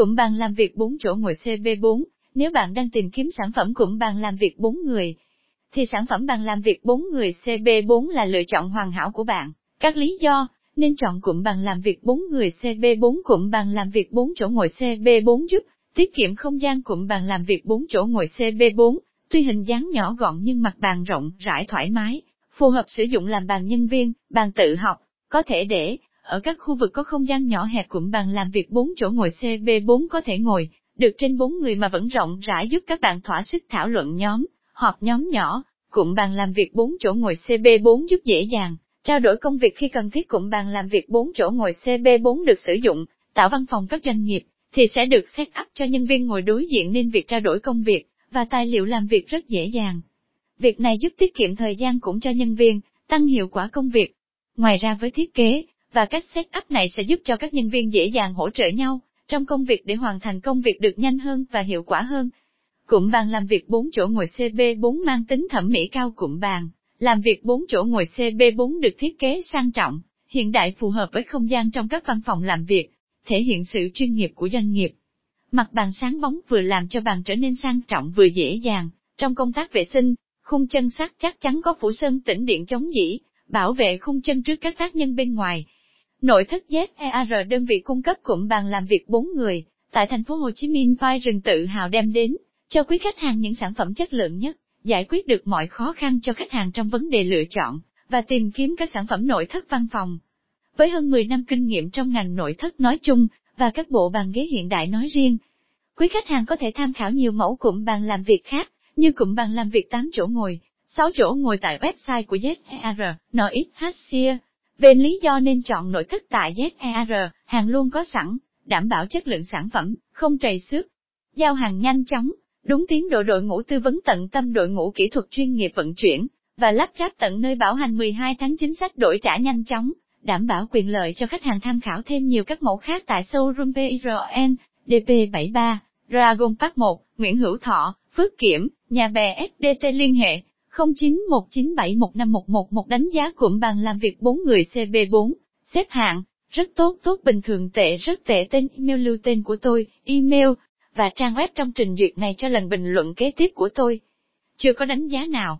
Cụm bàn làm việc 4 chỗ ngồi CB4, nếu bạn đang tìm kiếm sản phẩm cụm bàn làm việc 4 người, thì sản phẩm bàn làm việc 4 người CB4 là lựa chọn hoàn hảo của bạn. Các lý do, nên chọn cụm bàn làm việc 4 người CB4 cụm bàn làm việc 4 chỗ ngồi CB4 giúp tiết kiệm không gian cụm bàn làm việc 4 chỗ ngồi CB4, tuy hình dáng nhỏ gọn nhưng mặt bàn rộng, rãi thoải mái, phù hợp sử dụng làm bàn nhân viên, bàn tự học, có thể để ở các khu vực có không gian nhỏ hẹp cụm bàn làm việc 4 chỗ ngồi CB4 có thể ngồi được trên 4 người mà vẫn rộng rãi giúp các bạn thỏa sức thảo luận nhóm, họp nhóm nhỏ. Cụm bàn làm việc 4 chỗ ngồi CB4 giúp dễ dàng trao đổi công việc khi cần thiết cụm bàn làm việc 4 chỗ ngồi CB4 được sử dụng, tạo văn phòng các doanh nghiệp, thì sẽ được set up cho nhân viên ngồi đối diện nên việc trao đổi công việc và tài liệu làm việc rất dễ dàng. Việc này giúp tiết kiệm thời gian cũng cho nhân viên, tăng hiệu quả công việc. Ngoài ra với thiết kế và cách set up này sẽ giúp cho các nhân viên dễ dàng hỗ trợ nhau trong công việc để hoàn thành công việc được nhanh hơn và hiệu quả hơn. Cụm bàn làm việc 4 chỗ ngồi CB4 mang tính thẩm mỹ cao cụm bàn, làm việc 4 chỗ ngồi CB4 được thiết kế sang trọng, hiện đại phù hợp với không gian trong các văn phòng làm việc, thể hiện sự chuyên nghiệp của doanh nghiệp. Mặt bàn sáng bóng vừa làm cho bàn trở nên sang trọng vừa dễ dàng, trong công tác vệ sinh, khung chân sắt chắc chắn có phủ sơn tĩnh điện chống dỉ, bảo vệ khung chân trước các tác nhân bên ngoài. Nội thất ZER đơn vị cung cấp cụm bàn làm việc 4 người, tại thành phố Hồ Chí Minh vai rừng tự hào đem đến, cho quý khách hàng những sản phẩm chất lượng nhất, giải quyết được mọi khó khăn cho khách hàng trong vấn đề lựa chọn, và tìm kiếm các sản phẩm nội thất văn phòng. Với hơn 10 năm kinh nghiệm trong ngành nội thất nói chung, và các bộ bàn ghế hiện đại nói riêng, quý khách hàng có thể tham khảo nhiều mẫu cụm bàn làm việc khác, như cụm bàn làm việc 8 chỗ ngồi, 6 chỗ ngồi tại website của ZER, NXHC. Về lý do nên chọn nội thất tại ZER, hàng luôn có sẵn, đảm bảo chất lượng sản phẩm, không trầy xước. Giao hàng nhanh chóng, đúng tiến độ đội ngũ tư vấn tận tâm đội ngũ kỹ thuật chuyên nghiệp vận chuyển, và lắp ráp tận nơi bảo hành 12 tháng chính sách đổi trả nhanh chóng, đảm bảo quyền lợi cho khách hàng tham khảo thêm nhiều các mẫu khác tại showroom PRN, DP73, Dragon Park 1, Nguyễn Hữu Thọ, Phước Kiểm, Nhà bè SDT liên hệ 0919715111 đánh giá cụm bàn làm việc 4 người CB4, xếp hạng, rất tốt tốt bình thường tệ rất tệ tên email lưu tên của tôi, email, và trang web trong trình duyệt này cho lần bình luận kế tiếp của tôi. Chưa có đánh giá nào,